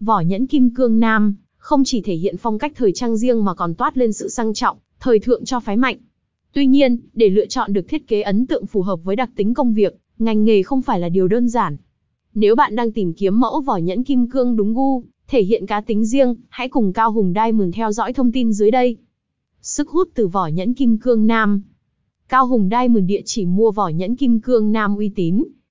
Vỏ nhẫn kim cương nam, không chỉ thể hiện phong cách thời trang riêng mà còn toát lên sự sang trọng, thời thượng cho phái mạnh. Tuy nhiên, để lựa chọn được thiết kế ấn tượng phù hợp với đặc tính công việc, ngành nghề không phải là điều đơn giản. Nếu bạn đang tìm kiếm mẫu vỏ nhẫn kim cương đúng gu, thể hiện cá tính riêng, hãy cùng Cao Hùng Diamond theo dõi thông tin dưới đây. Sức hút từ vỏ nhẫn kim cương nam Cao Hùng Diamond địa chỉ mua vỏ nhẫn kim cương nam uy tín,